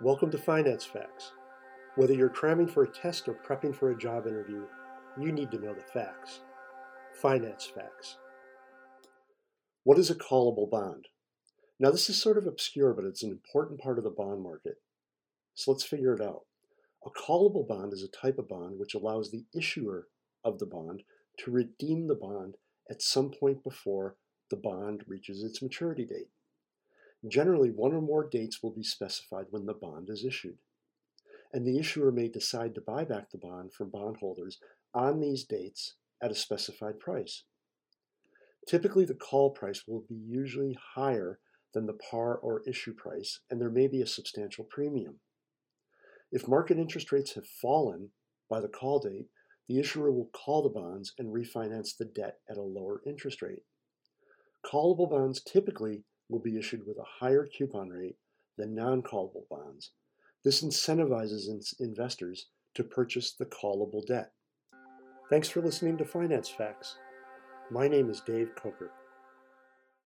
Welcome to Finance Facts. Whether you're cramming for a test or prepping for a job interview, you need to know the facts. Finance Facts. What is a callable bond? Now, this is sort of obscure, but it's an important part of the bond market. So let's figure it out. A callable bond is a type of bond which allows the issuer of the bond to redeem the bond at some point before the bond reaches its maturity date. Generally, one or more dates will be specified when the bond is issued. And the issuer may decide to buy back the bond from bondholders on these dates at a specified price. Typically, the call price will be usually higher than the par or issue price, and there may be a substantial premium. If market interest rates have fallen by the call date, the issuer will call the bonds and refinance the debt at a lower interest rate. Callable bonds typically will be issued with a higher coupon rate than non-callable bonds. This incentivizes investors to purchase the callable debt. Thanks for listening to Finance Facts. My name is Dave Coker.